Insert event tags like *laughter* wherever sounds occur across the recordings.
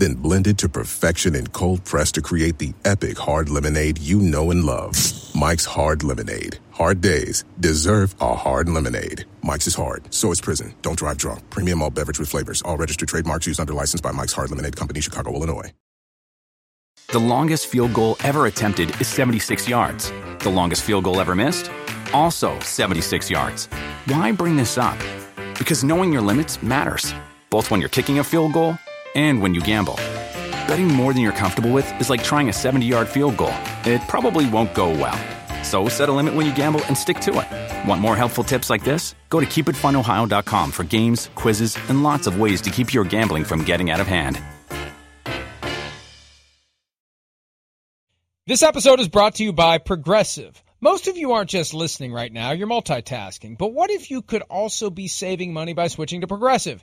then blended to perfection and cold pressed to create the epic hard lemonade you know and love. Mike's Hard Lemonade. Hard days deserve a hard lemonade. Mike's is hard, so is prison. Don't drive drunk. Premium all beverage with flavors. All registered trademarks used under license by Mike's Hard Lemonade Company, Chicago, Illinois. The longest field goal ever attempted is 76 yards. The longest field goal ever missed? Also 76 yards. Why bring this up? Because knowing your limits matters, both when you're kicking a field goal and when you gamble. Betting more than you're comfortable with is like trying a 70 yard field goal. It probably won't go well. So set a limit when you gamble and stick to it. Want more helpful tips like this? Go to keepitfunohio.com for games, quizzes, and lots of ways to keep your gambling from getting out of hand. This episode is brought to you by Progressive. Most of you aren't just listening right now, you're multitasking. But what if you could also be saving money by switching to Progressive?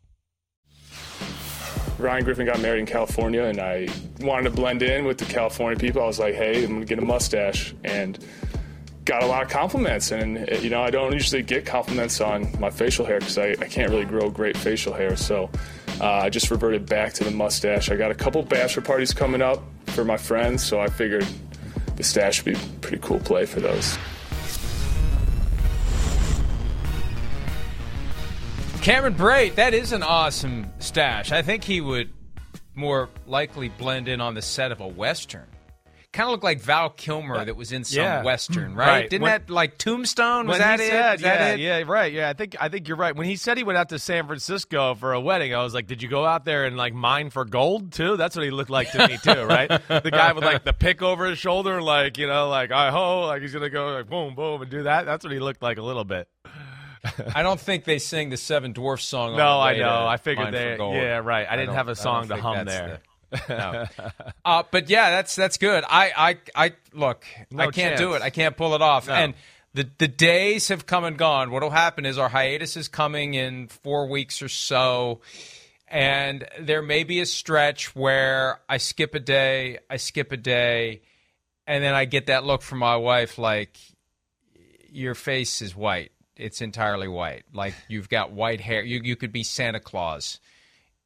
Ryan Griffin got married in California, and I wanted to blend in with the California people. I was like, hey, I'm to get a mustache. And got a lot of compliments. And, you know, I don't usually get compliments on my facial hair because I, I can't really grow great facial hair. So uh, I just reverted back to the mustache. I got a couple bachelor parties coming up for my friends, so I figured the stash would be a pretty cool play for those. Cameron Brate, that is an awesome stash. I think he would more likely blend in on the set of a Western kind of looked like Val Kilmer that was in some yeah. western, mm. right? right. Didn't when, that like Tombstone? Was that it? Said, was that yeah, it? yeah, right. Yeah, I think I think you're right. When he said he went out to San Francisco for a wedding, I was like, did you go out there and like mine for gold too? That's what he looked like to me too, *laughs* right? the guy with like the pick over his shoulder, like you know, like I ho, like he's gonna go like boom, boom, and do that. That's what he looked like a little bit. *laughs* I don't think they sing the Seven Dwarfs song. No, I know. I figured they. Yeah, right. I, I didn't have a song to hum there. The, no. *laughs* Uh, but yeah, that's that's good. I I I look. No I can't chance. do it. I can't pull it off. No. And the the days have come and gone. What'll happen is our hiatus is coming in four weeks or so. And there may be a stretch where I skip a day, I skip a day, and then I get that look from my wife like, your face is white. It's entirely white. Like you've got white hair. You, you could be Santa Claus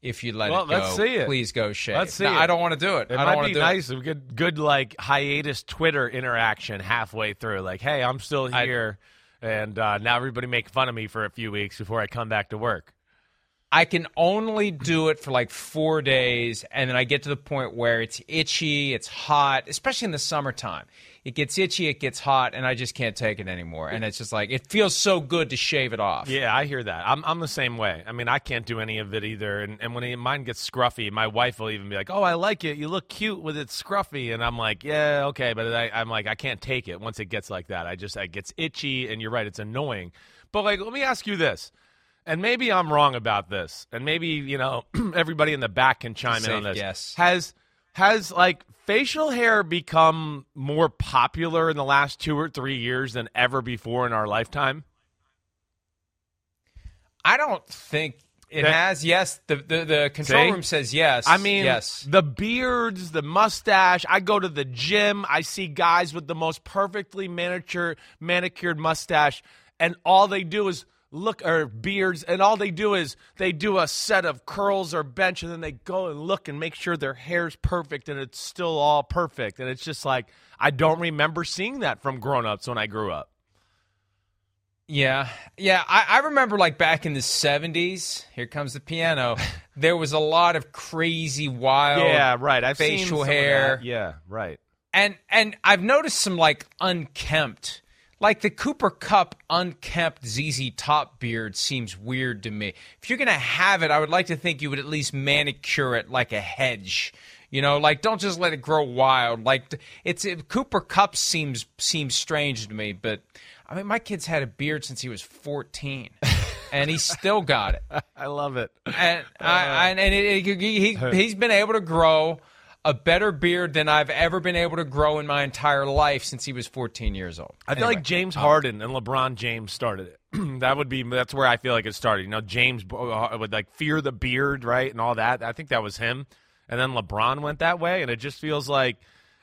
if you let well, it go. let's see it. Please go shave. Let's see No, it. I don't want to do it. It I don't might want be to do it. nice. A good, good like hiatus Twitter interaction halfway through. Like, hey, I'm still I- here, and uh, now everybody make fun of me for a few weeks before I come back to work. I can only do it for like four days, and then I get to the point where it's itchy, it's hot, especially in the summertime. It gets itchy, it gets hot, and I just can't take it anymore. And it's just like it feels so good to shave it off. Yeah, I hear that. I'm I'm the same way. I mean, I can't do any of it either. And and when it, mine gets scruffy, my wife will even be like, "Oh, I like it. You look cute with it scruffy." And I'm like, "Yeah, okay," but I, I'm like, I can't take it once it gets like that. I just it gets itchy, and you're right, it's annoying. But like, let me ask you this. And maybe I'm wrong about this, and maybe you know *clears throat* everybody in the back can chime in on this. guess. Has has like facial hair become more popular in the last two or three years than ever before in our lifetime? I don't think it That- has. Yes, the the, the control See? room says yes. I mean, yes. the beards, the mustache. I go to the gym. I see guys with the most perfectly manicured, manicured mustache, and all they do is look or beards, and all they do is they do a set of curls or bench, and then they go and look and make sure their hair's perfect, and it's still all perfect. And it's just like I don't remember seeing that from grown-ups when I grew up. Yeah, yeah. I, I remember like back in the seventies. Here comes the piano. *laughs* There was a lot of crazy, wild, yeah, right. I've facial hair. Yeah, right. and and I've noticed some like unkempt, like the Cooper Kupp unkempt ZZ Top beard seems weird to me. If you're gonna have it, I would like to think you would at least manicure it like a hedge. You know, like don't just let it grow wild. Like it's it, Cooper Kupp seems seems strange to me, but I mean, my kid's had a beard since he was 14, *laughs* and he still got it. I love it. And I, uh, and, and it, it, he he's been able to grow a better beard than I've ever been able to grow in my entire life since he was 14 years old. I feel Anyway, like James Harden and LeBron James started it. *clears throat* that would be that's where I feel like it started. You know, James uh, would like fear the beard, right, and all that. I think that was him. And then LeBron went that way, and it just feels like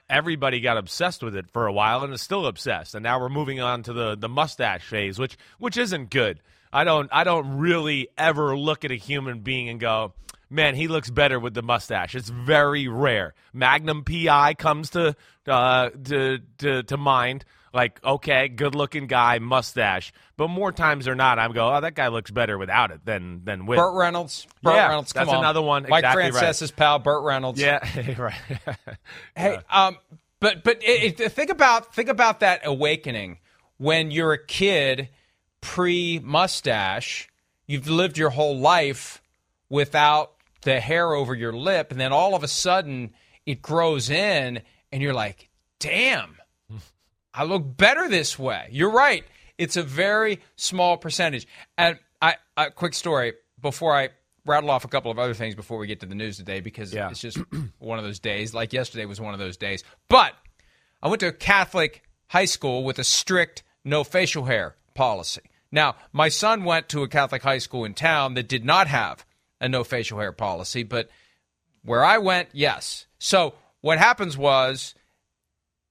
everybody got obsessed with it for a while and is still obsessed. And now we're moving on to the the mustache phase, which which isn't good. I don't I don't really ever look at a human being and go, man, he looks better with the mustache. It's very rare. Magnum PI comes to uh, to, to to mind. Like, okay, good looking guy, mustache. But more times than not, I'm go, oh, that guy looks better without it than than with. Burt Reynolds. Burt Yeah, Reynolds. Come that's on. another one. Mike Exactly right. Pal, Burt Reynolds. Yeah, *laughs* right. Hey, um, but but it, it, think about think about that awakening when you're a kid pre mustache. You've lived your whole life without the hair over your lip, and then all of a sudden it grows in, and you're like, "Damn, I look better this way." You're right. It's a very small percentage. And I, a quick story before I rattle off a couple of other things before we get to the news today because Yeah. it's just *clears throat* one of those days. Like yesterday was one of those days. But I went to a Catholic high school with a strict no facial hair policy. Now, my son went to a Catholic high school in town that did not have a no facial hair policy, but where I went, yes. So what happens was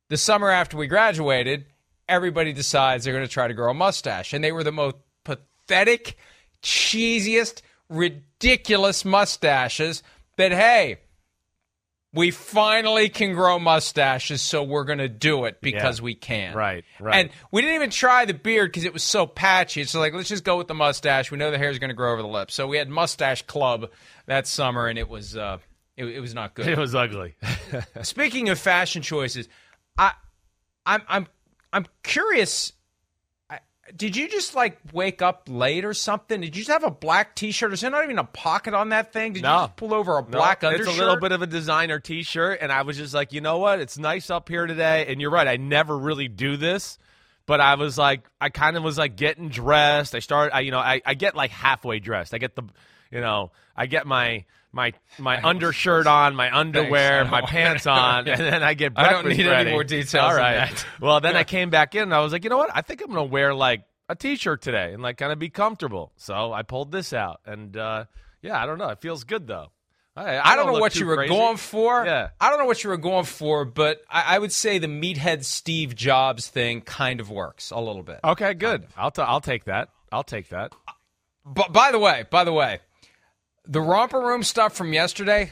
the summer after we graduated, everybody decides they're going to try to grow a mustache. And they were the most pathetic, cheesiest, ridiculous mustaches that, hey, we finally can grow mustaches, so we're going to do it because Yeah. we can. Right, right. And we didn't even try the beard because it was so patchy. So, like, let's just go with the mustache. We know the hair is going to grow over the lips. So we had Mustache Club that summer, and it was. Uh, it, it was not good. *laughs* it was ugly. *laughs* Speaking of fashion choices, I, I'm I'm I'm curious. Did you just like wake up late or something? Did you just have a black T-shirt? Is there not even a pocket on that thing? Did No. you just pull over a black No, undershirt? It's a little bit of a designer T-shirt, and I was just like, you know what? It's nice up here today. And you're right, I never really do this, but I was like, I kind of was like getting dressed. I started, I you know, I, I get like halfway dressed. I get the, you know, I get my my my undershirt on, my underwear, I my *laughs* pants on, and then I get I don't breakfast need any more details All right. that. *laughs* Well, then I came back in, and I was like, you know what? I think I'm gonna wear like a T-shirt today and like kind of be comfortable. So I pulled this out, and uh, yeah, I don't know. It feels good though. I, I don't know what you were crazy. going for. Yeah. I don't know what you were going for, but I, I would say the meathead Steve Jobs thing kind of works a little bit. Okay, good. I'll t- I'll take that. I'll take that. But by the way, by the way, the romper room stuff from yesterday,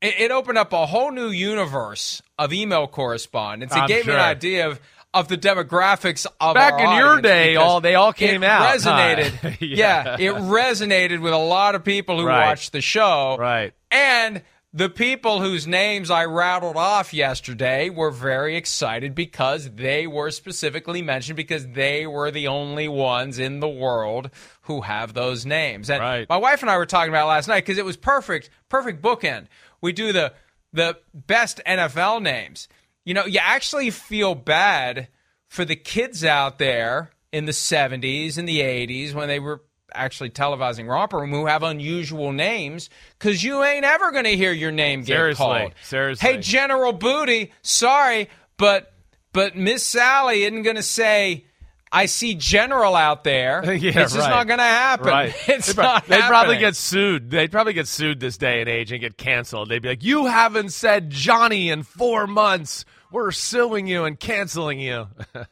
it, it opened up a whole new universe of email correspondence. It I'm gave me an idea of of the demographics of Back in your day, all- they all came out, huh? Resonated, *laughs* Yeah. yeah. it resonated with a lot of people who Right. watched the show, Right. And the people whose names I rattled off yesterday were very excited because they were specifically mentioned because they were the only ones in the world who have those names. And Right. my wife and I were talking about it last night because it was perfect, perfect bookend. We do the the best NFL names. You know, you actually feel bad for the kids out there in the 70s and the 80s when they were actually televising Romper Room who have unusual names because you ain't ever going to hear your name get Seriously, called. seriously. Hey, General Booty, sorry, but but Miss Sally isn't going to say, I see General out there. *laughs* Yeah, it's just right. not going to happen. Right. *laughs* It's They'd not They'd probably get sued. They'd probably get sued this day and age and get canceled. They'd be like, "You haven't said Johnny in four months. We're suing you and canceling you." *laughs*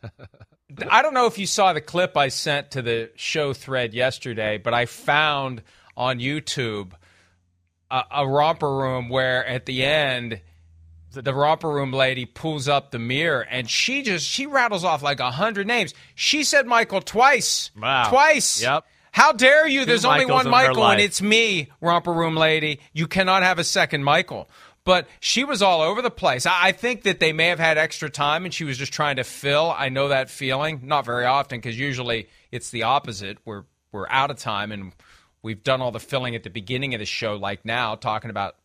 I don't know if you saw the clip I sent to the show thread yesterday, but I found on YouTube a, a romper room where at the end the romper room lady pulls up the mirror and she just she rattles off like a hundred names. She said Michael twice. Wow. Twice. Yep. How dare you? There's only one Michael, and it's me, romper room lady. You cannot have a second Michael. But she was all over the place. I, think that they may have had extra time, and she was just trying to fill. I know that feeling. Not very often, because usually it's the opposite. We're we're out of time, and we've done all the filling at the beginning of the show, like now, talking about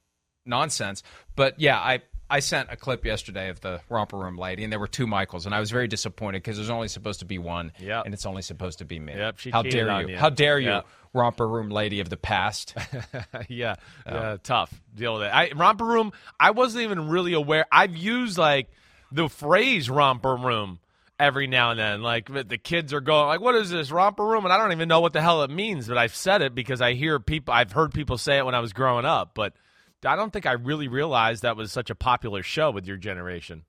nonsense. But yeah, I I sent a clip yesterday of the romper room lady, and there were two Michaels, and I was very disappointed because there's only supposed to be one, Yep. and it's only supposed to be me. Yep, How dare you? you. How dare you, Yep. romper room lady of the past? *laughs* yeah, oh. yeah, tough deal with it. I, romper room. I wasn't even really aware. I've used like the phrase romper room every now and then. Like the kids are going like, "What is this romper room?" And I don't even know what the hell it means, but I've said it because I hear people. I've heard people say it when I was growing up, but I don't think I really realized that was such a popular show with your generation.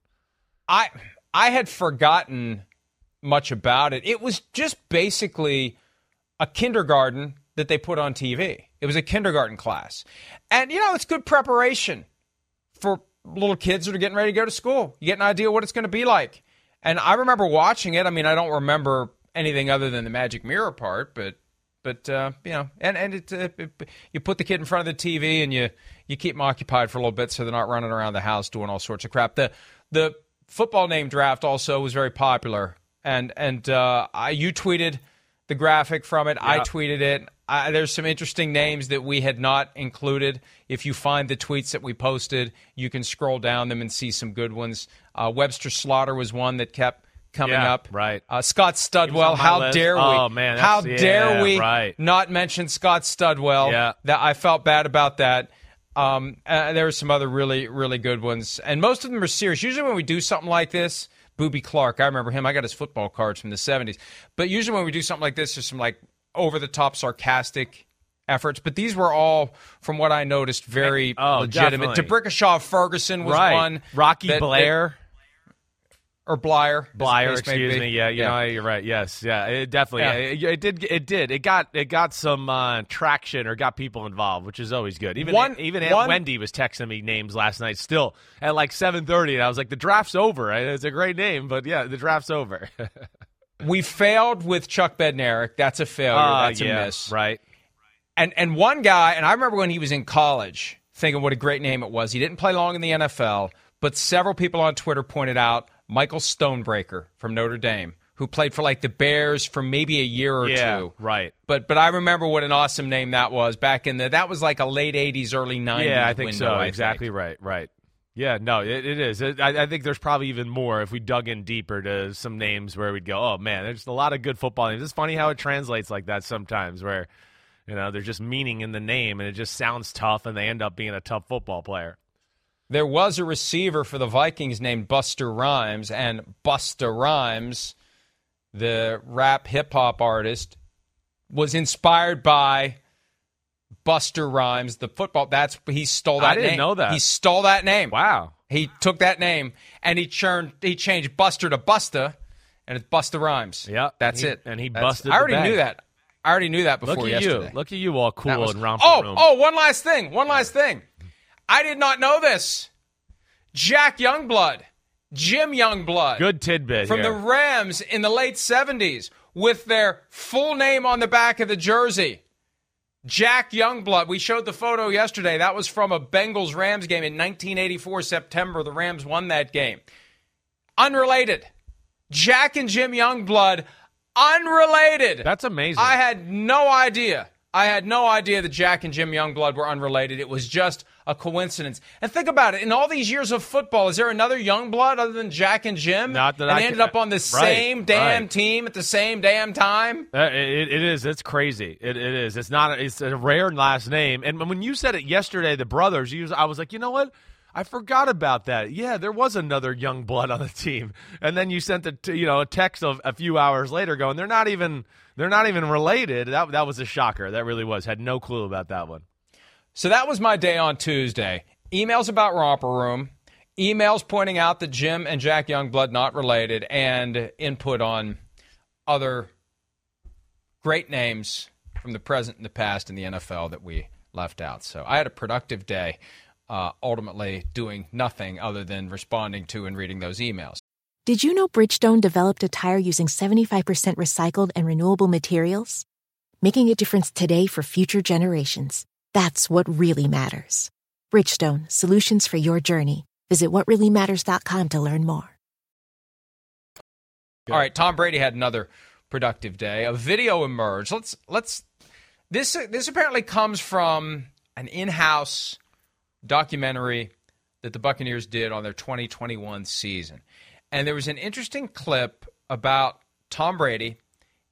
I I had forgotten much about it. It was just basically a kindergarten that they put on TV. It was a kindergarten class. And you know, it's good preparation for little kids that are getting ready to go to school. You get an idea what it's going to be like. And I remember watching it. I mean, I don't remember anything other than the magic mirror part, but but uh, you know, and and it, uh, it, you put the kid in front of the TV and you you keep them occupied for a little bit so they're not running around the house doing all sorts of crap. The the football name draft also was very popular, and and uh, I you tweeted the graphic from it. I tweeted it. I, there's some interesting names that we had not included. If you find the tweets that we posted, you can scroll down them and see some good ones. Uh, Webster Slaughter was one that kept coming Yeah, up. right. Uh, Scott Studwell. How list. dare we? Oh, man, How that's- dare yeah, we right. not mention Scott Studwell? Yeah. That I felt bad about that. Um, uh, there were some other really, really good ones, and most of them are serious. Usually, when we do something like this, Boobie Clark, I remember him. I got his football cards from the '70s. But usually, when we do something like this, there's some like over the top sarcastic efforts. But these were all, from what I noticed, very Oh, legitimate. DeBrickashaw Ferguson was right, one. Rocky that- Blair. Or Bleier. Bleier, excuse me. Yeah, you know, you're right. Yes, yeah, it definitely. Yeah. It, it did. It did. It got. It got some uh, traction or got people involved, which is always good. Even One- even Aunt one- Wendy was texting me names last night. Still at like 7:30, and I was like, "The draft's over." It's a great name, but yeah, the draft's over. *laughs* We failed with Chuck Bednarik. That's a failure. Uh, That's yeah, a miss. right? And and one guy, and I remember when he was in college, thinking what a great name it was. He didn't play long in the NFL, but several people on Twitter pointed out Michael Stonebreaker from Notre Dame, who played for like the Bears for maybe a year or Yeah, two. right. But but I remember what an awesome name that was back in the that was like a late '80s, early '90s. Yeah, I think window, so. I think. exactly right. Right. Yeah, no, it, it is. It, I, I think there's probably even more if we dug in deeper to some names where we'd go, oh man, there's a lot of good football names. It's funny how it translates like that sometimes, where you know there's just meaning in the name and it just sounds tough, and they end up being a tough football player. There was a receiver for the Vikings named Buster Rhymes, and Busta Rhymes, the rap hip hop artist, was inspired by Buster Rhymes, the football. That's he stole that. I didn't name. know that. He stole that name. Wow. He took that name and he churned. He changed Buster to Busta, and it's Busta Rhymes. Yep, that's he- it. and he That's- busted I already knew that. I already knew that before Look at yesterday. you. Look at you all cool was- and romper oh, room. oh, one last thing. One last thing. I did not know this. Jack Youngblood, Jim Youngblood, Good tidbit from here. the Rams in the late 70s with their full name on the back of the jersey. Jack Youngblood. We showed the photo yesterday. That was from a Bengals Rams game in 1984 September. The Rams won that game. Unrelated. Jack and Jim Youngblood, unrelated. That's amazing. I had no idea. I had no idea that Jack and Jim Youngblood were unrelated. It was just a coincidence. And think about it. In all these years of football, is there another Youngblood other than Jack and Jim? Not that and I they can- ended up on the right, same damn right. team at the same damn time. Uh, it, it is. It's crazy. It, it is. It's not. It's a rare last name. And when you said it yesterday, the brothers, you, I was like, you know what? I forgot about that. Yeah, there was another Youngblood on the team. And then you sent a t- you know a text of a few hours later going, they're not even they're not even related. That that was a shocker. That really was. Had no clue about that one. So that was my day on Tuesday. Emails about Romper Room, emails pointing out that Jim and Jack Youngblood not related, and input on other great names from the present and the past in the NFL that we left out. So I had a productive day, uh, ultimately doing nothing other than responding to and reading those emails. Did you know Bridgestone developed a tire using 75% recycled and renewable materials? Making a difference today for future generations. That's what really matters. Bridgestone, solutions for your journey. Visit whatreallymatters.com to learn more. All right, Tom Brady had another productive day. A video emerged. Let's let's this this apparently comes from an in-house documentary that the Buccaneers did on their 2021 season. And there was an interesting clip about Tom Brady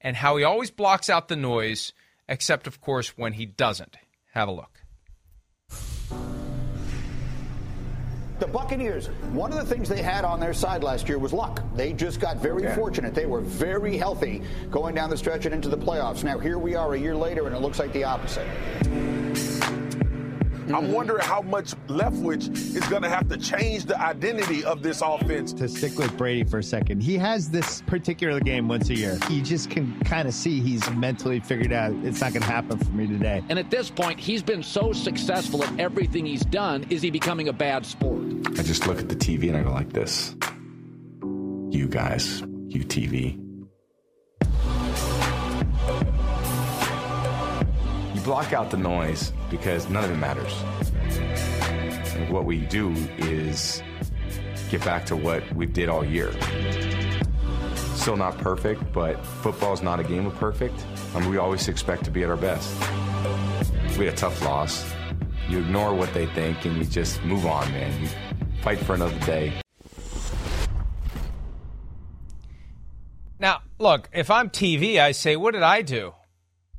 and how he always blocks out the noise, except, of course, when he doesn't. Have a look. The Buccaneers, one of the things they had on their side last year was luck. They just got very yeah. fortunate. They were very healthy going down the stretch and into the playoffs. Now, here we are a year later, and it looks like the opposite. Mm-hmm. I'm wondering how much Leftwich is going to have to change the identity of this offense. To stick with Brady for a second, he has this particular game once a year. You just can kind of see he's mentally figured out it's not going to happen for me today. And at this point, he's been so successful at everything he's done. Is he becoming a bad sport? I just look at the TV and I go like this. You guys, you TV. Block out the noise because none of it matters. And what we do is get back to what we did all year. Still not perfect, but football is not a game of perfect. Mean, we always expect to be at our best. We had a tough loss. You ignore what they think and you just move on, man. You fight for another day. Now, look, if I'm TV, I say, what did I do?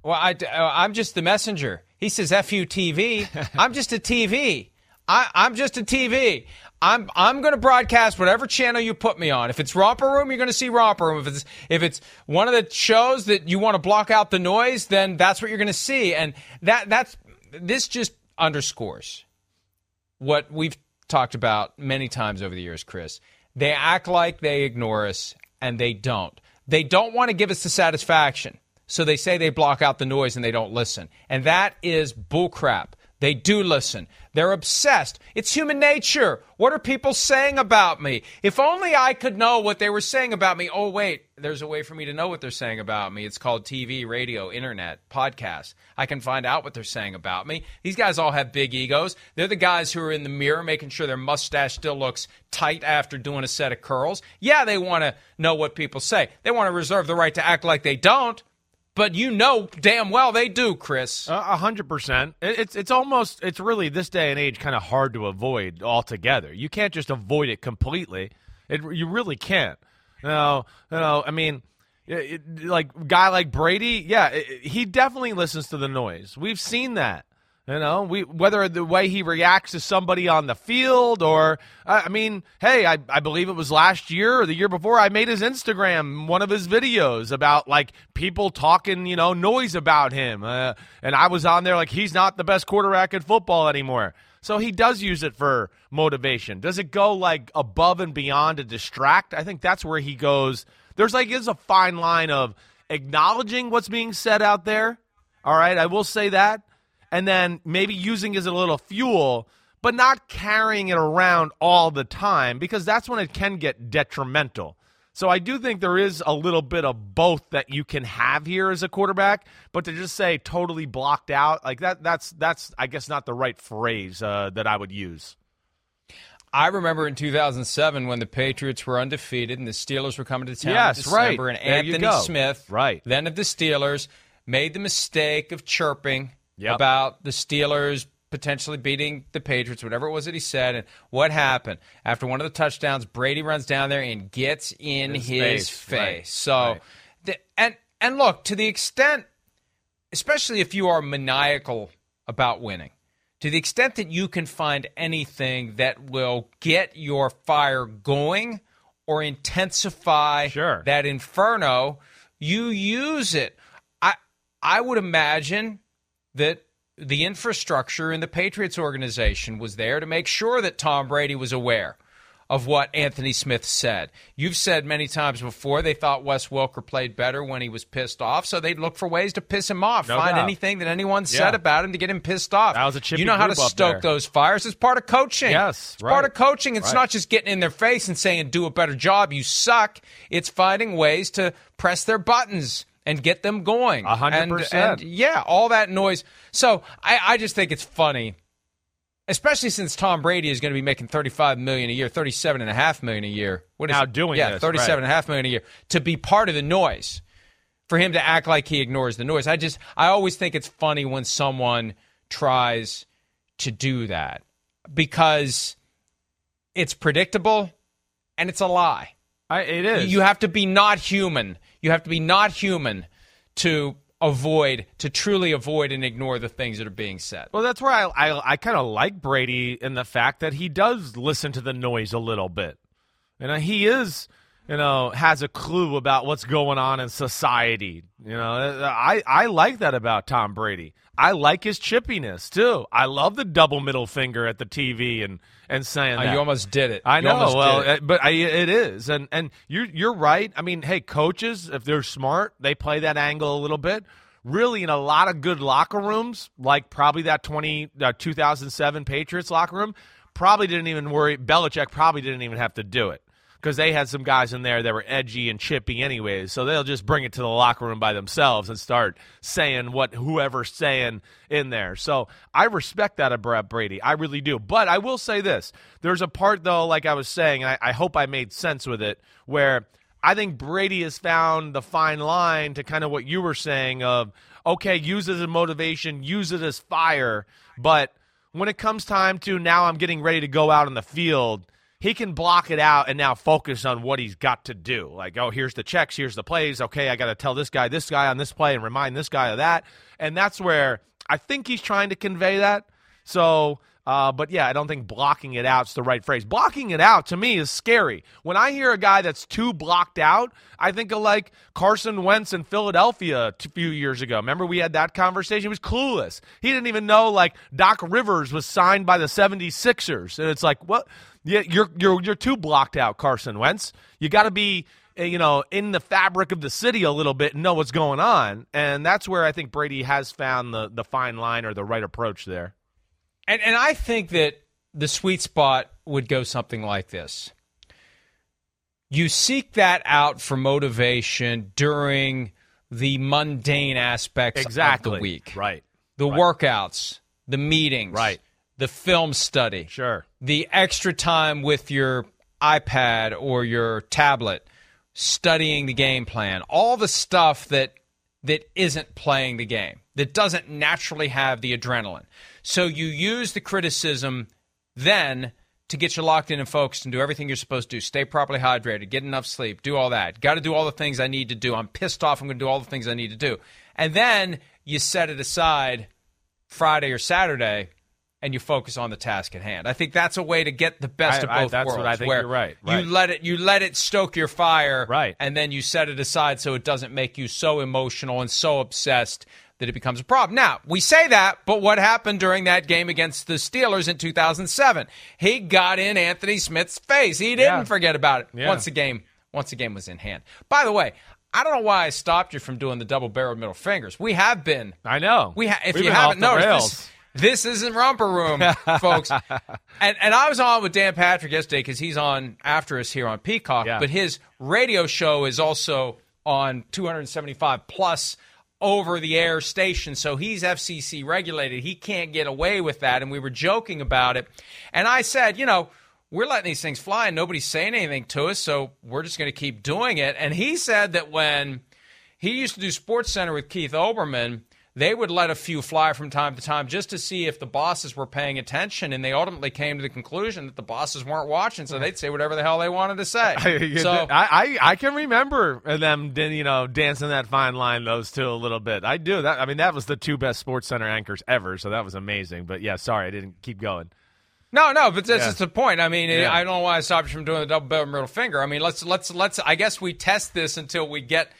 Well, I, uh, I'm just the messenger. He says "fu TV." *laughs* I'm just a TV. I, I'm just a TV. I'm I'm going to broadcast whatever channel you put me on. If it's Romper Room, you're going to see Romper Room. If it's if it's one of the shows that you want to block out the noise, then that's what you're going to see. And that that's this just underscores what we've talked about many times over the years, Chris. They act like they ignore us, and they don't. They don't want to give us the satisfaction. So they say they block out the noise and they don't listen. And that is bullcrap. They do listen. They're obsessed. It's human nature. What are people saying about me? If only I could know what they were saying about me. Oh, wait, there's a way for me to know what they're saying about me. It's called TV, radio, internet, podcast. I can find out what they're saying about me. These guys all have big egos. They're the guys who are in the mirror making sure their mustache still looks tight after doing a set of curls. Yeah, they want to know what people say. They want to reserve the right to act like they don't but you know damn well they do, Chris. A hundred percent. It's it's almost it's really this day and age kind of hard to avoid altogether. You can't just avoid it completely. It you really can't. You know. I mean, it, like guy like Brady, yeah, it, he definitely listens to the noise. We've seen that. You know, we whether the way he reacts to somebody on the field or I mean, hey, I, I believe it was last year or the year before I made his Instagram one of his videos about like people talking, you know, noise about him. Uh, and I was on there like he's not the best quarterback in football anymore. So he does use it for motivation. Does it go like above and beyond to distract? I think that's where he goes. There's like is a fine line of acknowledging what's being said out there. All right, I will say that and then maybe using it as a little fuel, but not carrying it around all the time because that's when it can get detrimental. So I do think there is a little bit of both that you can have here as a quarterback, but to just say totally blocked out like that that's that's I guess not the right phrase uh, that I would use. I remember in 2007 when the Patriots were undefeated and the Steelers were coming to town yes, in December, right. and Anthony Smith, right. then of the Steelers, made the mistake of chirping yep. about the Steelers potentially beating the Patriots, whatever it was that he said. And what happened? After one of the touchdowns, Brady runs down there and gets in his, his face. face. So, right. The, and and look, to the extent, especially if you are maniacal about winning, to the extent that you can find anything that will get your fire going or intensify sure. that inferno, you use it. I I would imagine that the infrastructure in the Patriots organization was there to make sure that Tom Brady was aware of what Anthony Smith said. You've said many times before they thought Wes Welker played better when he was pissed off, so they'd look for ways to piss him off, no find doubt. anything that anyone yeah. said about him to get him pissed off. That was a chippy You know how to stoke those fires. It's part of coaching. Yes, it's right. part of coaching. It's right. not just getting in their face and saying, "Do a better job. You suck." It's finding ways to press their buttons and get them going. A hundred percent. Yeah, all that noise. So I, I just think it's funny, especially since Tom Brady is going to be making thirty-five million a year, thirty-seven and a half million a year. What is now doing? Yeah, this, thirty-seven right. and a half million a year to be part of the noise. For him to act like he ignores the noise, I just I always think it's funny when someone tries to do that. because it's predictable and it's a lie. I, it is. You have to be not human. You have to be not human to avoid, to truly avoid and ignore the things that are being said. Well, that's where I I, I kind of like Brady in the fact that he does listen to the noise a little bit, and he is you know has a clue about what's going on in society. You know, I I like that about Tom Brady. I like his chippiness too. I love the double middle finger at the TV and and saying Uh, that. you almost did it. I You know. Well, it. but I, it is, and and you're you're right. I mean, hey, coaches, if they're smart, they play that angle a little bit. Really, in a lot of good locker rooms, like probably that 20, uh, 2007 Patriots locker room, probably didn't even worry. Belichick probably didn't even have to do it because they had some guys in there that were edgy and chippy anyways. So they'll just bring it to the locker room by themselves and start saying what whoever's saying in there. So I respect that of Brad Brady. I really do. But I will say this. There's a part though, like I was saying, and I, I hope I made sense with it, where I think Brady has found the fine line to kind of what you were saying of okay, use it as motivation, use it as fire, but when it comes time to now I'm getting ready to go out on the field, he can block it out and now focus on what he's got to do. Like, oh, here's the checks, here's the plays. Okay, I got to tell this guy this guy on this play and remind this guy of that. And that's where I think he's trying to convey that. So, uh, but yeah, I don't think blocking it out's the right phrase. Blocking it out to me is scary. When I hear a guy that's too blocked out, I think of like Carson Wentz in Philadelphia a few years ago. Remember we had that conversation? He was clueless. He didn't even know like Doc Rivers was signed by the 76ers. And it's like, what? Yeah, you're you're you're too blocked out, Carson Wentz. You got to be uh, you know, in the fabric of the city a little bit and know what's going on. And that's where I think Brady has found the the fine line or the right approach there. And and I think that the sweet spot would go something like this. You seek that out for motivation during the mundane aspects Exactly. of the week. Right. The Right. workouts, the meetings, Right. The film study, Sure. the extra time with your iPad or your tablet studying the game plan, all the stuff that that isn't playing the game, that doesn't naturally have the adrenaline. So you use the criticism then to get you locked in and focused and do everything you're supposed to do. Stay properly hydrated, get enough sleep, do all that. Got to do all the things I need to do. I'm pissed off. I'm going to do all the things I need to do. And then you set it aside Friday or Saturday and you focus on the task at hand. I think that's a way to get the best I- of I- both that's what worlds. I think you're right, You right. let it you let it stoke your fire, Right. and then you set it aside so it doesn't make you so emotional and so obsessed that it becomes a problem. Now we say that, but what happened during that game against the Steelers in 2007? He got in Anthony Smith's face. He didn't Yeah. forget about it Yeah. once the game once the game was in hand. By the way. I don't know why I stopped you from doing the double-barreled middle fingers. We have been I know. we ha- if We've you haven't noticed, this, this isn't romper room, *laughs* folks. And and I was on with Dan Patrick yesterday because he's on after us here on Peacock, Yeah. but his radio show is also on 275 plus over the air station. So he's FCC regulated. He can't get away with that. And we were joking about it. And I said, you know. We're letting these things fly and nobody's saying anything to us, so we're just going to keep doing it. And he said that when he used to do SportsCenter with Keith Olbermann. They would let a few fly from time to time just to see if the bosses were paying attention, and they ultimately came to the conclusion that the bosses weren't watching, so mm-hmm. they'd say whatever the hell they wanted to say. *laughs* so I, I I can remember them, you know, dancing that fine line those two a little bit. I do that. I mean, that was the two best SportsCenter anchors ever, so that was amazing. But yeah, sorry, I didn't keep going. no, no, but that's Yeah. just the point. I mean, Yeah. I don't know why I stopped you from doing the double barrel middle finger. I mean, let's let's let's. I guess we test this until we get.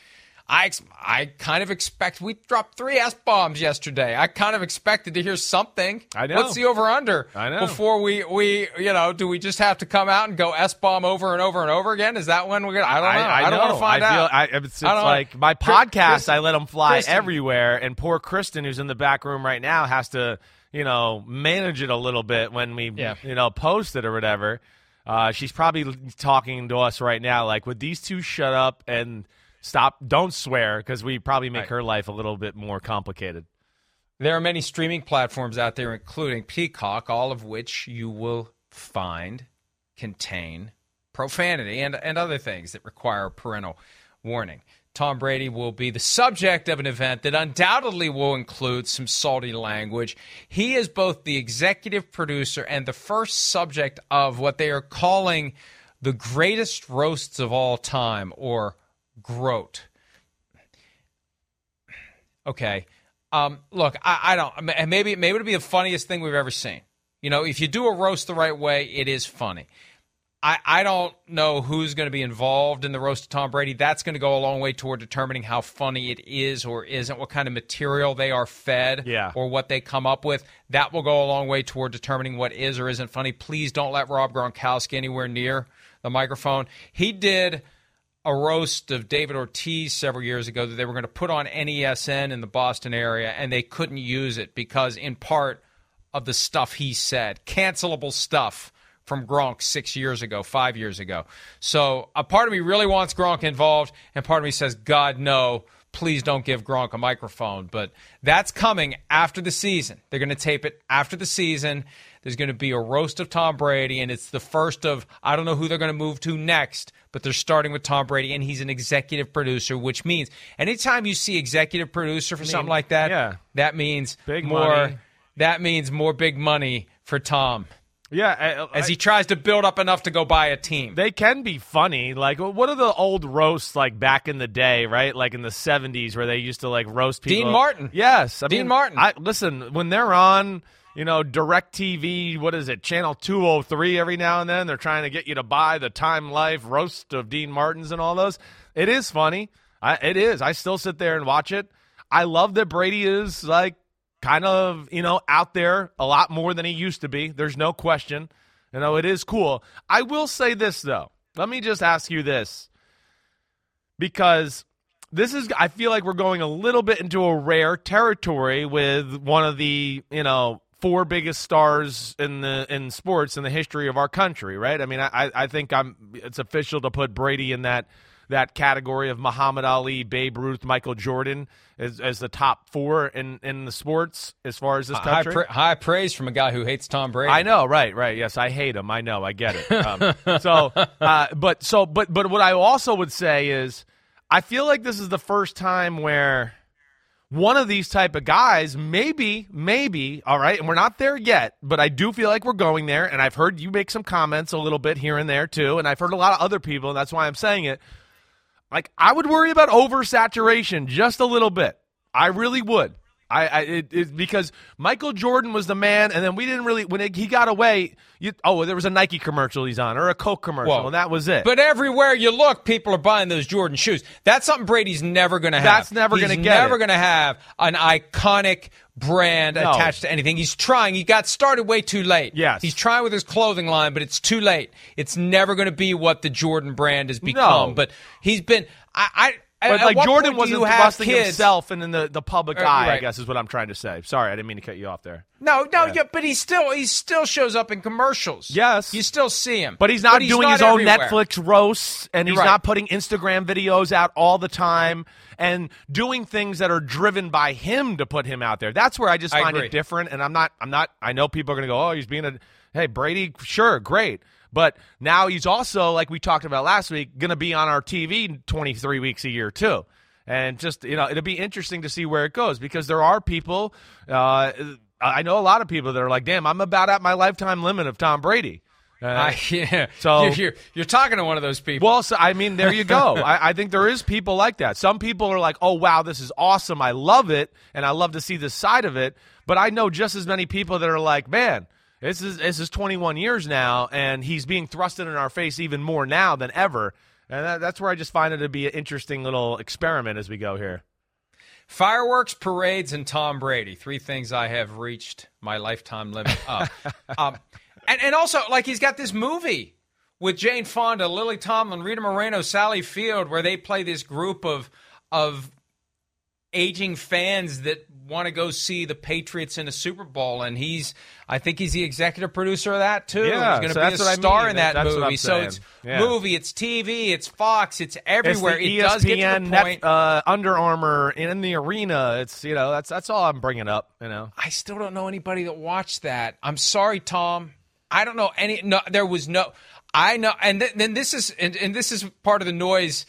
I ex- I kind of expect we dropped three s bombs yesterday. I kind of expected to hear something. I know. What's the over under? I know. Before we we you know, do we just have to come out and go s bomb over and over and over again? Is that when we're gonna? I don't know. I, don't want to find I feel, out. I, it's it's I don't know. like my podcast. Kristen- I let them fly Kristen- everywhere, and poor Kristen, who's in the back room right now, has to you know manage it a little bit when we Yeah. you know post it or whatever. Uh, she's probably talking to us right now, like, would these two shut up and stop? Don't swear, because we probably make Right. her life a little bit more complicated. There are many streaming platforms out there, including Peacock, all of which you will find contain profanity and, and other things that require parental warning. Tom Brady will be the subject of an event that undoubtedly will include some salty language. He is both the executive producer and the first subject of what they are calling the greatest roasts of all time, or GROAT. Okay. Um, look, I, I don't. Maybe maybe it'll be the funniest thing we've ever seen. You know, if you do a roast the right way, it is funny. I, I don't know who's going to be involved in the roast of Tom Brady. That's going to go a long way toward determining how funny it is or isn't, what kind of material they are fed, yeah. or what they come up with. That will go a long way toward determining what is or isn't funny. Please don't let Rob Gronkowski anywhere near the microphone. He did a roast of David Ortiz several years ago that they were going to put on NESN in the Boston area, and they couldn't use it because, in part, of the stuff he said, cancelable stuff from Gronk six years ago, five years ago. So a part of me really wants Gronk involved, and part of me says, God, no, please don't give Gronk a microphone. But that's coming after the season. They're going to tape it after the season. There's going to be a roast of Tom Brady, and it's the first of, I don't know who they're going to move to next, but they're starting with Tom Brady, and he's an executive producer, which means anytime you see executive producer for I mean, something like that, yeah. that means Big more. money. That means more big money for Tom. Yeah, I, as he tries to build up enough to go buy a team. They can be funny. Like, what are the old roasts like back in the day, right? Like in the '70s, where they used to like roast people. Dean Martin. Yes, I Dean mean, Martin. I, listen, when they're on, you know, DirecTV, what is it, Channel 203 every now and then, they're trying to get you to buy the Time Life roast of Dean Martins and all those. It is funny. I, it is. I still sit there and watch it. I love that Brady is like kind of, you know, out there a lot more than he used to be. There's no question. You know, it is cool. I will say this, though. Let me just ask you this. Because this is, I feel like we're going a little bit into a rare territory with one of the, you know, four biggest stars in the in sports in the history of our country, right? I mean, I, I think I'm it's official to put Brady in that that category of Muhammad Ali, Babe Ruth, Michael Jordan as, as the top four in, in the sports as far as this high, country. pra- high praise from a guy who hates Tom Brady. I know, right, right. Yes, I hate him. I know, I get it. Um, *laughs* so, uh, but so, but but what I also would say is, I feel like this is the first time where one of these type of guys, maybe, maybe, all right, and we're not there yet, but I do feel like we're going there. And I've heard you make some comments a little bit here and there too, and I've heard a lot of other people, and that's why I'm saying it. Like I would worry about oversaturation just a little bit. I really would. I, I it, it, because Michael Jordan was the man, and then we didn't really when it, he got away. You, oh, there was a Nike commercial he's on, or a Coke commercial, Whoa. and that was it. But everywhere you look, people are buying those Jordan shoes. That's something Brady's never going to have. That's never gonna get Never going to have an iconic brand No. attached to anything. He's trying. He got started way too late. Yes. He's trying with his clothing line, but it's too late. It's never going to be what the Jordan brand has become. No. But he's been. I. I But like Jordan wasn't thrusting kids? himself and in the, the public Uh, eye, I guess is what I'm trying to say. Sorry, I didn't mean to cut you off there. No, no, yeah. but he still he still shows up in commercials. Yes. you still see him, But he's not doing his own. Netflix roasts, and he's right. not putting Instagram videos out all the time and doing things that are driven by him to put him out there. That's where I just find agree. it different. And I'm not, I'm not. I know people are going to go, "Oh, he's being a hey Brady, sure, great." But now he's also, like we talked about last week, going to be on our TV 23 weeks a year too. And just you know, it'll be interesting to see where it goes because there are people. Uh, I know a lot of people that are like, "Damn, I'm about at my lifetime limit of Tom Brady." Uh, I, *laughs* yeah. So- you're, you're you're talking to one of those people. well, so, I mean, there you go. *laughs* I, I think there is people like that. Some people are like, "Oh, wow, this is awesome. I love it, and I love to see this side of it." But I know just as many people that are like, "Man, this is this is 21 years now, and he's being thrusted in our face even more now than ever." And that, that's where I just find it to be an interesting little experiment as we go here. Fireworks, parades, and Tom Brady. Three things I have reached my lifetime limit of. *laughs* um, and, and also, like, he's got this movie with Jane Fonda, Lily Tomlin, Rita Moreno, Sally Field, where they play this group of of aging fans that want to go see the Patriots in a Super Bowl, and he's, I think he's the executive producer of that too. Yeah, he's going to so be a what I star mean. in that That's movie. So it's Yeah. movie, it's TV, it's Fox, it's everywhere. It's it does get to ESPN, the Net- uh, Under Armour in the arena. It's you know that's that's all I'm bringing up. You know, I still don't know anybody that watched that. I'm sorry, Tom. I don't know any. No, there was no. I know, and th- then this is, and, and this is part of the noise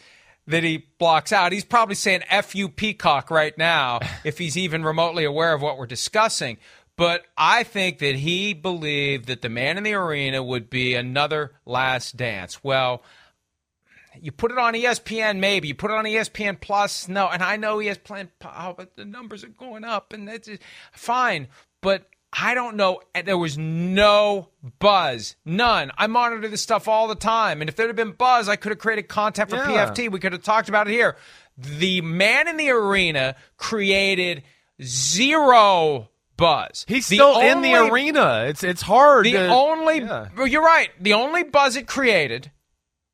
that he blocks out. He's probably saying F you peacock right now *laughs* if he's even remotely aware of what we're discussing. But I think that he believed that the man in the arena would be another last dance. Well, you put it on ESPN, maybe. You put it on ESPN Plus, no. And I know ESPN, oh, but the numbers are going up, and that's fine. But I don't know. There was no buzz, none. I monitor this stuff all the time, and if there had been buzz, I could have created content for Yeah. PFT. We could have talked about it here. The man in the arena created zero buzz. He's The still in the arena. It's it's hard. the to- only, yeah. you're right. The only buzz it created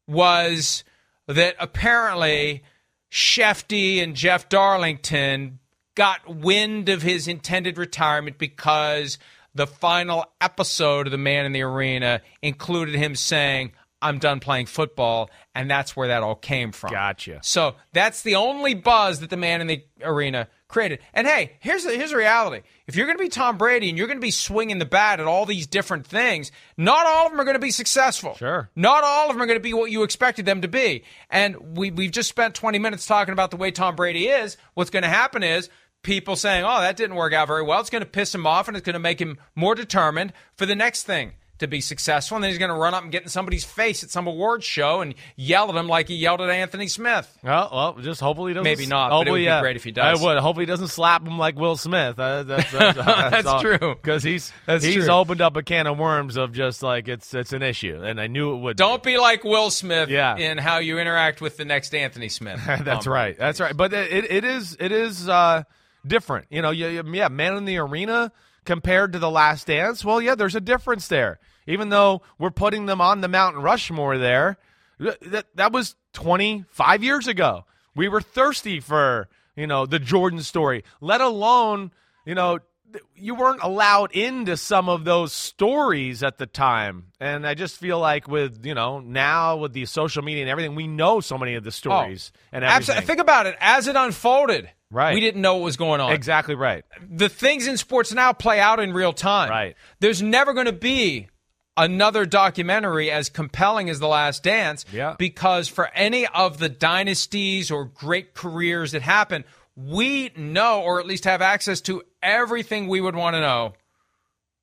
was that apparently Schefty and Jeff Darlington got wind of his intended retirement because the final episode of The Man in the Arena included him saying, I'm done playing football, and that's where that all came from. Gotcha. So that's the only buzz that the man in the arena created. And hey, here's the, here's the reality: if you're going to be Tom Brady and you're going to be swinging the bat at all these different things, not all of them are going to be successful. Sure. Not all of them are going to be what you expected them to be. And we we've just spent 20 minutes talking about the way Tom Brady is. What's going to happen is people saying, "Oh, that didn't work out very well." It's going to piss him off, and it's going to make him more determined for the next thing to be successful. And then he's going to run up and get in somebody's face at some awards show and yell at him like he yelled at Anthony Smith. Well, well, just hopefully he doesn't. Maybe not, but it would hopefully, be yeah. great if he does. I would. Hopefully, he doesn't slap him like Will Smith. Uh, that's that's, *laughs* that's, That's true. Because he's That's he's true. opened up a can of worms of just like it's it's an issue, and I knew it would. Don't be like Will Smith Yeah. in how you interact with the next Anthony Smith. *laughs* That's Um, right. That's right. But it, it is it is uh, different. You know, you, yeah, man in the arena compared to the Last Dance. Well, yeah, there's a difference there. Even though we're putting them on the Mountain Rushmore there, that that was 25 years ago. We were thirsty for you know the Jordan story. Let alone you know you weren't allowed into some of those stories at the time. And I just feel like with you know now with the social media and everything, we know so many of the oh, stories and everything. Absolutely. Think about it. As it unfolded, Right. we didn't know what was going on. Exactly right. The things in sports now play out in real time. Right. There's never going to be another documentary as compelling as The Last Dance Yeah. because for any of the dynasties or great careers that happen, we know or at least have access to everything we would want to know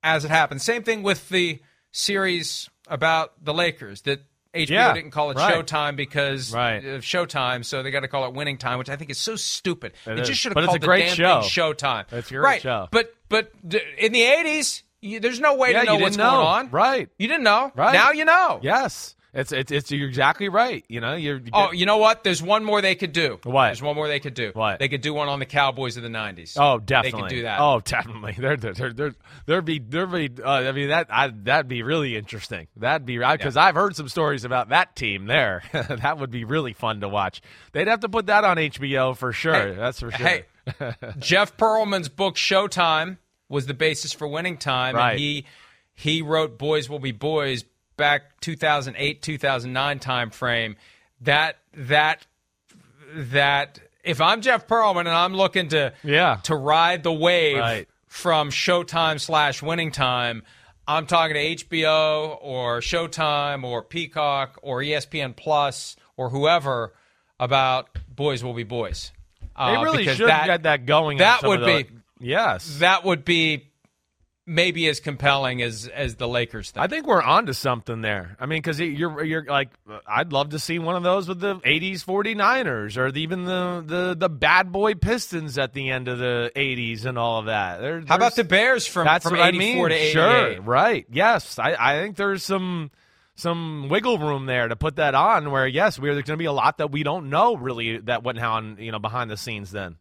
as it happens. Same thing with the series about the Lakers that HBO Yeah, didn't call it right. Showtime because Right. of Showtime, so they got to call it Winning Time, which I think is so stupid. It is. just should have But it's called a the damn show. thing Showtime. It's great right. show. But but in the '80s, you, there's no way Yeah, to know what's know. going on. Right. You didn't know. Right. Now you know. Yes. It's it's it's you're exactly right. You know, you're you Oh, you know what? There's one more they could do. What? There's one more they could do. What? They could do one on the Cowboys of the '90s. Oh, definitely. They could do that. Oh, *laughs* definitely. There, there, there, there, there'd be, there'd be. Uh, I mean, that, I, that'd be really interesting. That'd be right because I've heard some stories about that team there. *laughs* that would be really fun to watch. They'd have to put that on HBO for sure. Hey, That's for sure. Hey, *laughs* Jeff Pearlman's book Showtime was the basis for Winning Time, Right. and he he wrote Boys Will Be Boys back 2008 2009 time frame. That that that if I'm Jeff Pearlman and I'm looking to Yeah. to ride the wave Right. from Showtime slash Winning Time. I'm talking to HBO or Showtime or Peacock or ESPN Plus or whoever about Boys Will Be Boys. they Uh, really should that, get that going. that would the- be- yes. that would be maybe as compelling as as the Lakers thing. I think we're onto something there. I mean, because you're you're like, I'd love to see one of those with the '80s 49ers or the, even the, the the bad boy Pistons at the end of the '80s and all of that. There, How about the Bears from That's from what I 84 mean. to 88? Sure, right? Yes, I, I think there's some some wiggle room there to put that on. Where yes, we're there's going to be a lot that we don't know really that went on you know behind the scenes. Then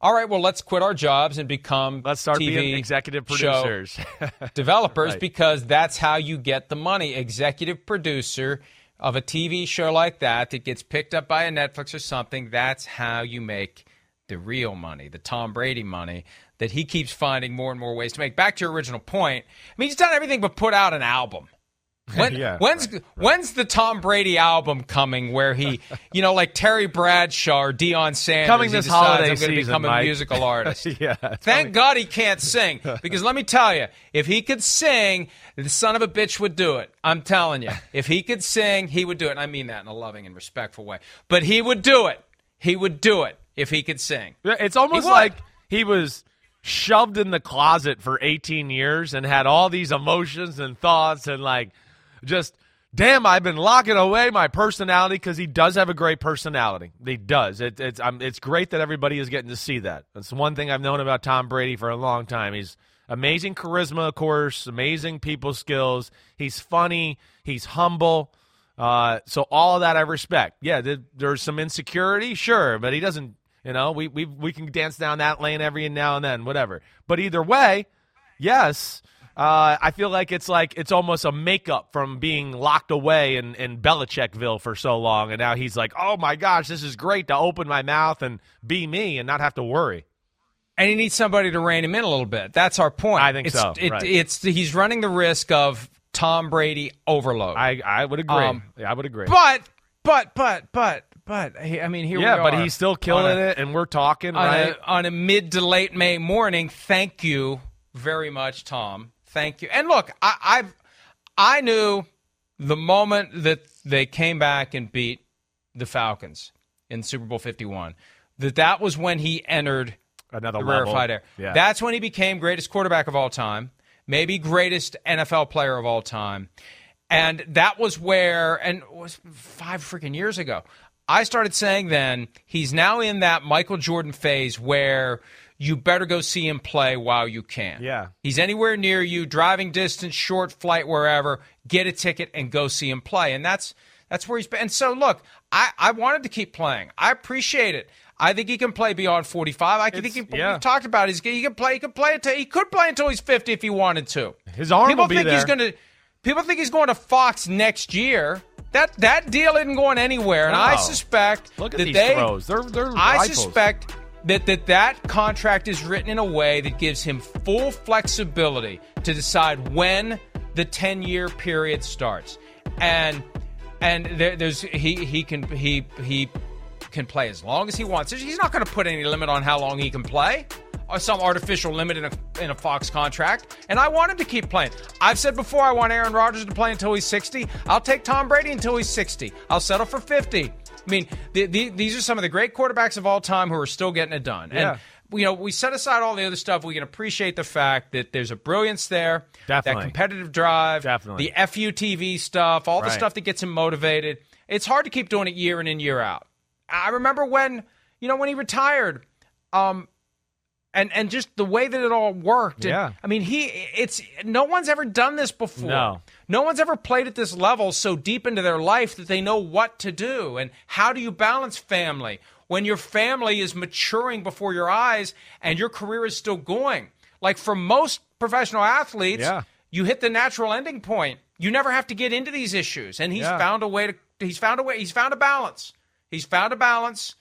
All right, well, let's quit our jobs and become let's start TV being executive producers. *laughs* developers Right. because that's how you get the money. Executive producer of a TV show like that that gets picked up by a Netflix or something, that's how you make the real money, the Tom Brady money that he keeps finding more and more ways to make. Back to your original point. I mean, he's done everything but put out an album. *laughs* When, Yeah, when's when's the Tom Brady album coming? Where he, you know, like Terry Bradshaw or Deion Sanders, Coming this holiday I'm going to season, become a musical *laughs* artist. yeah. Thank God he can't sing. *laughs* Because let me tell you, if he could sing, the son of a bitch would do it. I'm telling you. If he could sing, he would do it. And I mean that in a loving and respectful way. But he would do it. He would do it if he could sing. Yeah, It's almost He like he was shoved in the closet for 18 years and had all these emotions and thoughts and like just damn I've been locking away my personality because he does have a great personality. He does. It, it's it's great that everybody is getting to see that. That's one thing I've known about Tom Brady for a long time. He's amazing charisma, of course, amazing people skills. He's funny. He's humble. Uh, so all of that I respect. Yeah, there, there's some insecurity, sure, but he doesn't. You know, we we we can dance down that lane every now and then, whatever. But either way, yes, uh, I feel like it's like it's almost a makeup from being locked away in in Belichickville for so long, and now he's like, oh my gosh, this is great to open my mouth and be me and not have to worry. And he needs somebody to rein him in a little bit. That's our point. I think it's, so, It, right. It's he's running the risk of Tom Brady overload. I I would agree. Um, yeah, I would agree. But but but but but I mean here yeah, but he's still killing a- it, and we're talking on right. a, on a mid to late May morning. Thank you very much, Tom. Thank you. And look, I I've, I knew the moment that they came back and beat the Falcons in Super Bowl Fifty One that that was when he entered Another rarefied air. Yeah. That's when he became greatest quarterback of all time, maybe greatest NFL player of all time. And that was where, and it was five freaking years ago. I started saying then he's now in that Michael Jordan phase where you better go see him play while you can. Yeah. He's anywhere near you, driving distance, short flight, wherever. Get a ticket and go see him play. And that's that's where he's been. And so look, I, I wanted to keep playing. I appreciate it. I think he can play beyond 45. I think he can. yeah. We've talked about it. He can play. He can play until he could play until he's 50 if he wanted to. His arm People will be think he's there. going to. People think he's going to Fox next year. That that deal isn't going anywhere, and I suspect Look at that these they. throws. They're they're I rifles. suspect that, that that contract is written in a way that gives him full flexibility to decide when the 10 year period starts. And and there, there's he he can he he can play as long as he wants. He's not going to put any limit on how long he can play. Or some artificial limit in a in a Fox contract, and I want him to keep playing. I've said before I want Aaron Rodgers to play until he's 60. I'll take Tom Brady until he's 60. I'll settle for 50. I mean, the, the, these are some of the great quarterbacks of all time who are still getting it done. Yeah. And you know, we set aside all the other stuff. We can appreciate the fact that there's a brilliance there, Definitely. that competitive drive, Definitely. the FUTV stuff, all the stuff that gets him motivated. It's hard to keep doing it year in and year out. I remember when, you know, when he retired, um, and and just the way that it all worked. And, Yeah. I mean, he it's no one's ever done this before. No. No one's ever played at this level so deep into their life that they know what to do. And how do you balance family when your family is maturing before your eyes and your career is still going? Like for most professional athletes, Yeah. you hit the natural ending point. You never have to get into these issues. And he's Yeah. found a way to he's found a way he's found a balance. He's found a balance.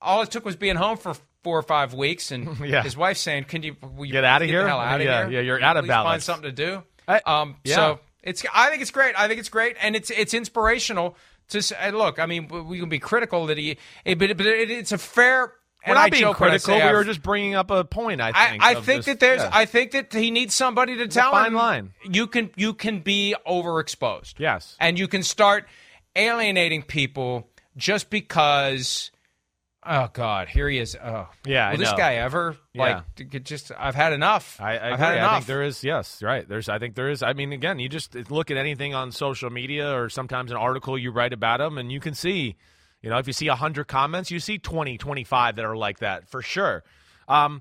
All it took was being home for four or five weeks, and *laughs* Yeah. his wife saying, "Can you, you Get outta the here? hell out of Yeah, here? yeah, you're out of Please Find balance." something to do." I- um, yeah. So it's. I think it's great. I think it's great, and it's it's inspirational to look. I mean, we can be critical that he, but but it, it's a fair. We're and not I being I critical. We were just bringing up a point. I I, think. I of think just- that there's. yeah. I think that he needs somebody to a tell fine him. line. You can you can be overexposed. Yes. and you can start alienating people just because. Oh God, here he is. Oh Yeah, I Will this guy ever Yeah. like just? I've had enough. I, I have had I enough. think there is. Yes, right. There's. I think there is. I mean, again, you just look at anything on social media or sometimes an article you write about them, and you can see, you know, if you see hundred comments, you see 20, 25 that are like that for sure. Um,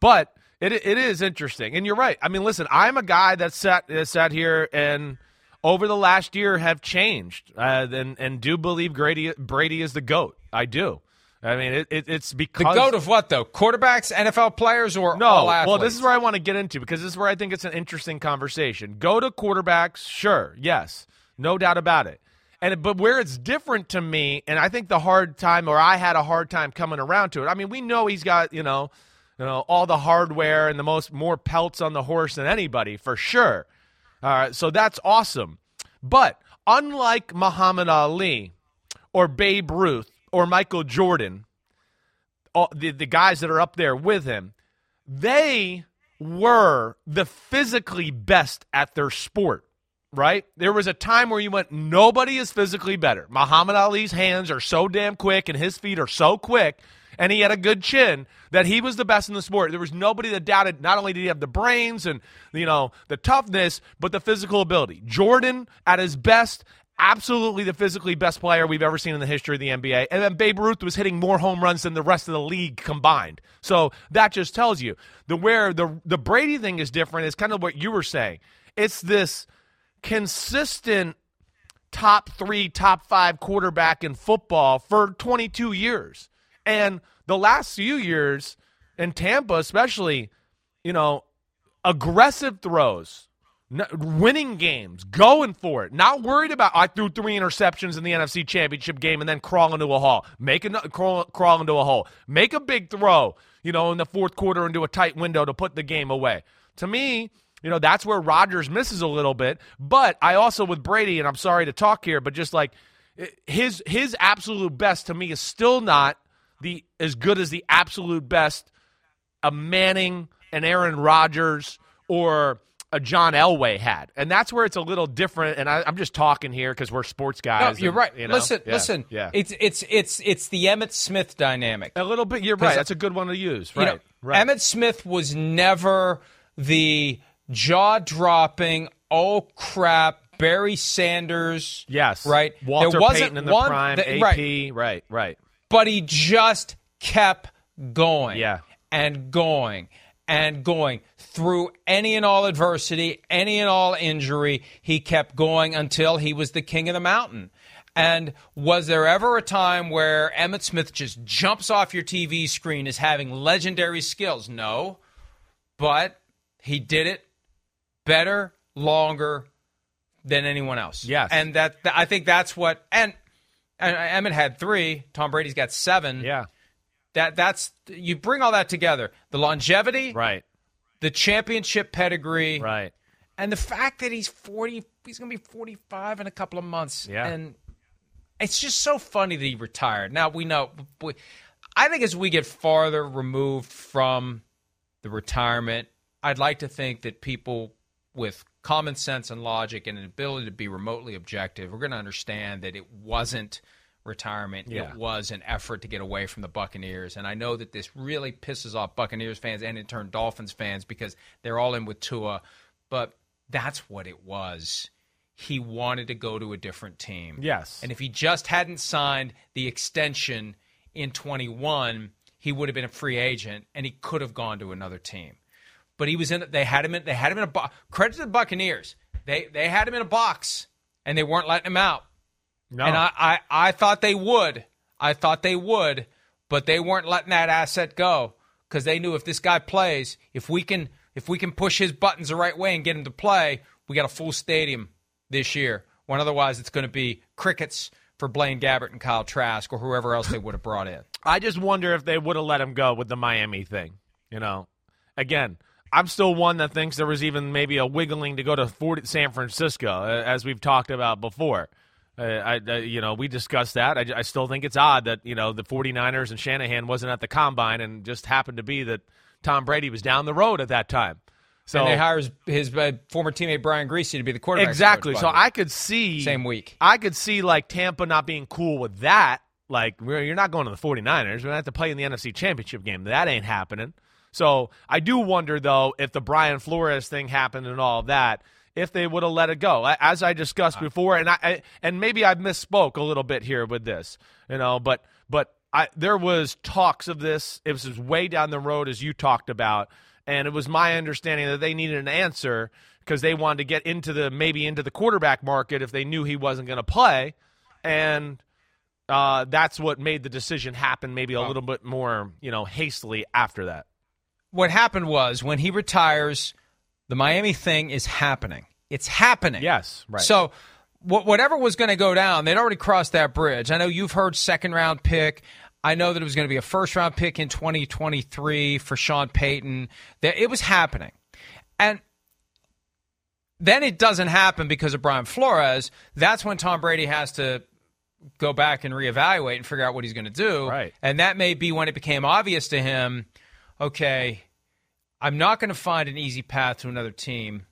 but it it is interesting, and you're right. I mean, listen, I'm a guy that sat that sat here and over the last year have changed, uh, and and do believe Brady Brady is the goat. I do. I mean, it, it, it's because the goat of what though? Quarterbacks, NFL players, or no, all athletes? well, this is where I want to get into because this is where I think it's an interesting conversation. Go to quarterbacks, sure, yes, no doubt about it. And but where it's different to me, and I think the hard time, or I had a hard time coming around to it. I mean, we know he's got you know, you know, all the hardware and the most more pelts on the horse than anybody for sure. All right, so that's awesome. But unlike Muhammad Ali or Babe Ruth or Michael Jordan, all, the, the guys that are up there with him, they were the physically best at their sport, right? There was a time where you went, nobody is physically better. Muhammad Ali's hands are so damn quick and his feet are so quick and he had a good chin that he was the best in the sport. There was nobody that doubted not only did he have the brains and you know the toughness, but the physical ability. Jordan at his best absolutely the physically best player we've ever seen in the history of the NBA. And then Babe Ruth was hitting more home runs than the rest of the league combined. So that just tells you the where the the Brady thing is different is kind of what you were saying. It's this consistent top 3, top 5 quarterback in football for 22 years. And the last few years in Tampa especially, you know, aggressive throws winning games, going for it, not worried about I threw three interceptions in the NFC Championship game and then crawl into a hole, make a crawl, crawl into a hole, make a big throw, you know, in the fourth quarter into a tight window to put the game away. To me, you know, that's where Rodgers misses a little bit. But I also with Brady, and I'm sorry to talk here, but just like his his absolute best to me is still not the as good as the absolute best a Manning and Aaron Rodgers or a John Elway had, and that's where it's a little different. And I, am just talking here because we're sports guys. No, you're and, right. You know? Listen, yeah. listen. Yeah, it's it's it's it's the Emmitt Smith dynamic. A little bit. You're right. That's a good one to use. Right. You know, right. Emmitt Smith was never the jaw dropping. Oh crap. Barry Sanders. Yes. Right. Walter there wasn't Payton in the one, prime. that, AP. Right. Right. Right. But he just kept going. Yeah. And going and going through any and all adversity, any and all injury. He kept going until he was the king of the mountain. And was there ever a time where Emmitt Smith just jumps off your TV screen as having legendary skills? No. But he did it better, longer than anyone else. Yes. And that I think that's what and, and Emmitt had 3, Tom Brady's got 7. Yeah. That that's you bring all that together. The longevity, right? The championship pedigree, right? And the fact that he's 40 he's going to be 45 in a couple of months. Yeah. And it's just so funny that he retired. Now we know we, I think as we get farther removed from the retirement, I'd like to think that people with common sense and logic and an ability to be remotely objective, we're going to understand that it wasn't retirement. Yeah. It was an effort to get away from the Buccaneers. And I know that this really pisses off Buccaneers fans and in turn Dolphins fans because they're all in with Tua. But that's what it was. He wanted to go to a different team. Yes. And if he just hadn't signed the extension in 21, he would have been a free agent and he could have gone to another team. But he was in they had him in they had him in a box. Credit to the Buccaneers. They they had him in a box and they weren't letting him out. No. And I, I, I thought they would. I thought they would, but they weren't letting that asset go because they knew if this guy plays, if we can if we can push his buttons the right way and get him to play, we got a full stadium this year. When otherwise it's going to be crickets for Blaine Gabbert and Kyle Trask or whoever else they would have brought in. *laughs* I just wonder if they would have let him go with the Miami thing. You know, again, I'm still one that thinks there was even maybe a wiggling to go to San Francisco, as we've talked about before. Uh, I, uh, you know, we discussed that. I, I, still think it's odd that, you know, the 49ers and Shanahan wasn't at the combine and just happened to be that Tom Brady was down the road at that time. So and they hire his, his uh, former teammate Brian Griese to be the quarterback. Exactly. Coach, so I could see same week. I could see like Tampa not being cool with that. Like you're not going to the 49ers. We're going to have to play in the NFC Championship game. That ain't happening. So I do wonder though if the Brian Flores thing happened and all of that if they would have let it go, as I discussed before, and I and maybe I misspoke a little bit here with this, you know, but but I there was talks of this. It was way down the road as you talked about, and it was my understanding that they needed an answer because they wanted to get into the maybe into the quarterback market if they knew he wasn't going to play, and uh, that's what made the decision happen maybe a little bit more you know hastily after that. What happened was when he retires the Miami thing is happening. It's happening. Yes, right. So whatever was going to go down, they'd already crossed that bridge. I know you've heard second round pick. I know that it was going to be a first round pick in 2023 for Sean Payton. That it was happening. And then it doesn't happen because of Brian Flores. That's when Tom Brady has to go back and reevaluate and figure out what he's going to do. Right. And that may be when it became obvious to him, okay, I'm not going to find an easy path to another team.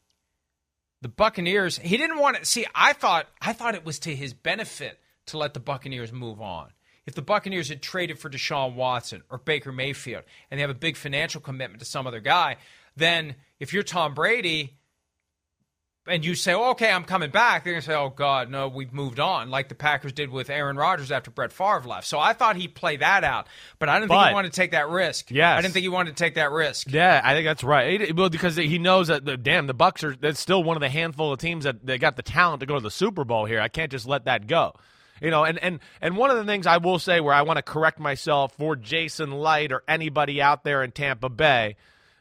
The Buccaneers, he didn't want to see, I thought I thought it was to his benefit to let the Buccaneers move on. If the Buccaneers had traded for Deshaun Watson or Baker Mayfield and they have a big financial commitment to some other guy, then if you're Tom Brady, and you say, oh, okay, I'm coming back, they're going to say, oh, God, no, we've moved on, like the Packers did with Aaron Rodgers after Brett Favre left. So I thought he'd play that out, but I didn't think he wanted to take that risk. Yes. I didn't think he wanted to take that risk. Yeah, I think that's right. It- well, because he knows that the damn the Bucks are that's still one of the handful of teams that, that got the talent to go to the Super Bowl here. I can't just let that go. You know, and, and and one of the things I will say where I want to correct myself for Jason Licht or anybody out there in Tampa Bay,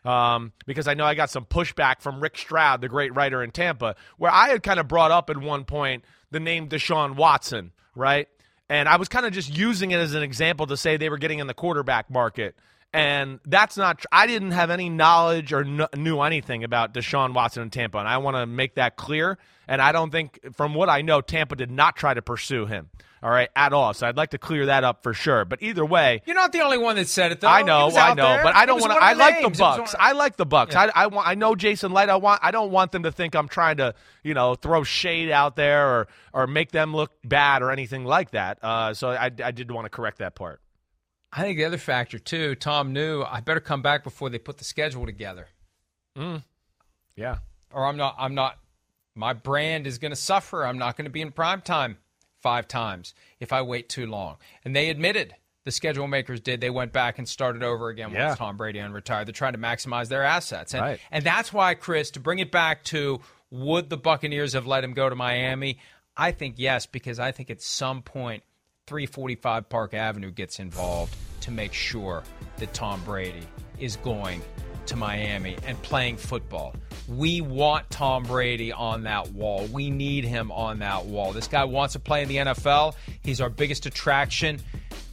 um, because I know I got some pushback from Rick Stroud, the great writer in Tampa, where I had kind of brought up at one point the name Deshaun Watson, right? And I was kind of just using it as an example to say they were getting in the quarterback market. And that's not, tr- I didn't have any knowledge or kn- knew anything about Deshaun Watson in Tampa. And I want to make that clear. And I don't think, from what I know, Tampa did not try to pursue him, all right, at all. So I'd like to clear that up for sure. But either way, You're not the only one that said it, though. I know, I know, there. but I don't want to. I like the names. It was Bucks. I like the Bucks. I, I want. I know Jason Licht. I want. I don't want them to think I'm trying to, you know, throw shade out there or or make them look bad or anything like that. Uh, so I, I did want to correct that part. I think the other factor, too, Tom knew I better come back before they put the schedule together. Mm. Yeah. or I'm not I'm not my brand is going to suffer. I'm not going to be in prime time five times if I wait too long. And they admitted the schedule makers did. They went back and started over again Yeah. once Tom Brady unretired. They're trying to maximize their assets. And Right. and that's why Chris to bring it back to would the Buccaneers have let him go to Miami? I think yes because I think at some point 345 Park Avenue gets involved to make sure that Tom Brady is going to Miami and playing football. We want Tom Brady on that wall. We need him on that wall. This guy wants to play in the NFL. He's our biggest attraction.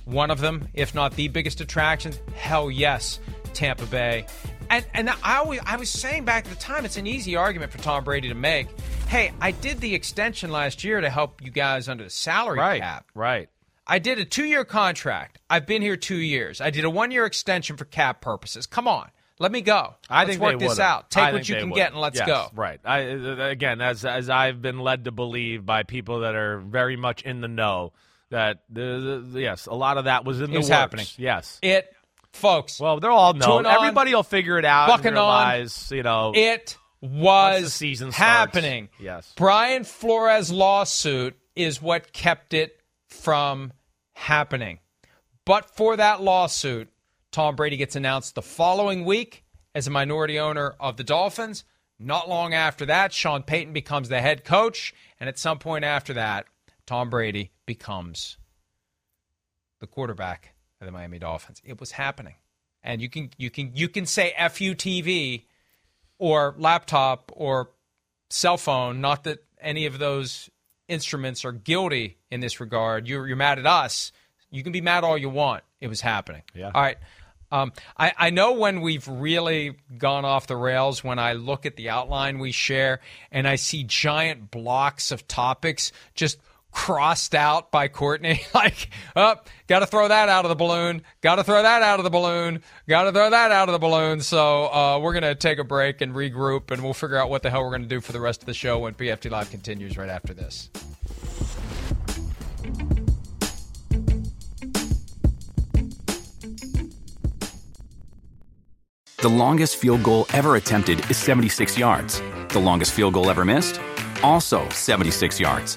One of them, if not the biggest attraction. Hell yes, Tampa Bay. And and I always I was saying back at the time, it's an easy argument for Tom Brady to make. Hey, I did the extension last year to help you guys under the salary Right. cap. Right. I did a two year contract. I've been here two years. I did a one year extension for cap purposes. Come on. Let me go. I let's think work this out. Take I what you can would've. get and let's Yes, go. Right. I, again, as as I've been led to believe by people that are very much in the know, that the, the yes, a lot of that was in It the was works. happening. Yes. It, folks. Well, they're all know. Tune on, Everybody will figure it out. bucking on. you know, It was season starts. happening. Yes. Brian Flores' lawsuit is what kept it from happening. But for that lawsuit, Tom Brady gets announced the following week as a minority owner of the Dolphins. Not long after that, Sean Payton becomes the head coach. And at some point after that, Tom Brady becomes the quarterback of the Miami Dolphins. It was happening. And you can you can you can say FUTV or laptop or cell phone, not that any of those instruments are guilty in this regard. You're, you're mad at us. You can be mad all you want. It was happening. Yeah. All right. Um, I, I know when we've really gone off the rails when I look at the outline we share and I see giant blocks of topics just crossed out by Courtney. *laughs* like, oh, got to throw that out of the balloon. Got to throw that out of the balloon. Got to throw that out of the balloon. So uh, we're going to take a break and regroup, and we'll figure out what the hell we're going to do for the rest of the show when PFT Live continues right after this. The longest field goal ever attempted is 76 yards. The longest field goal ever missed? Also 76 yards.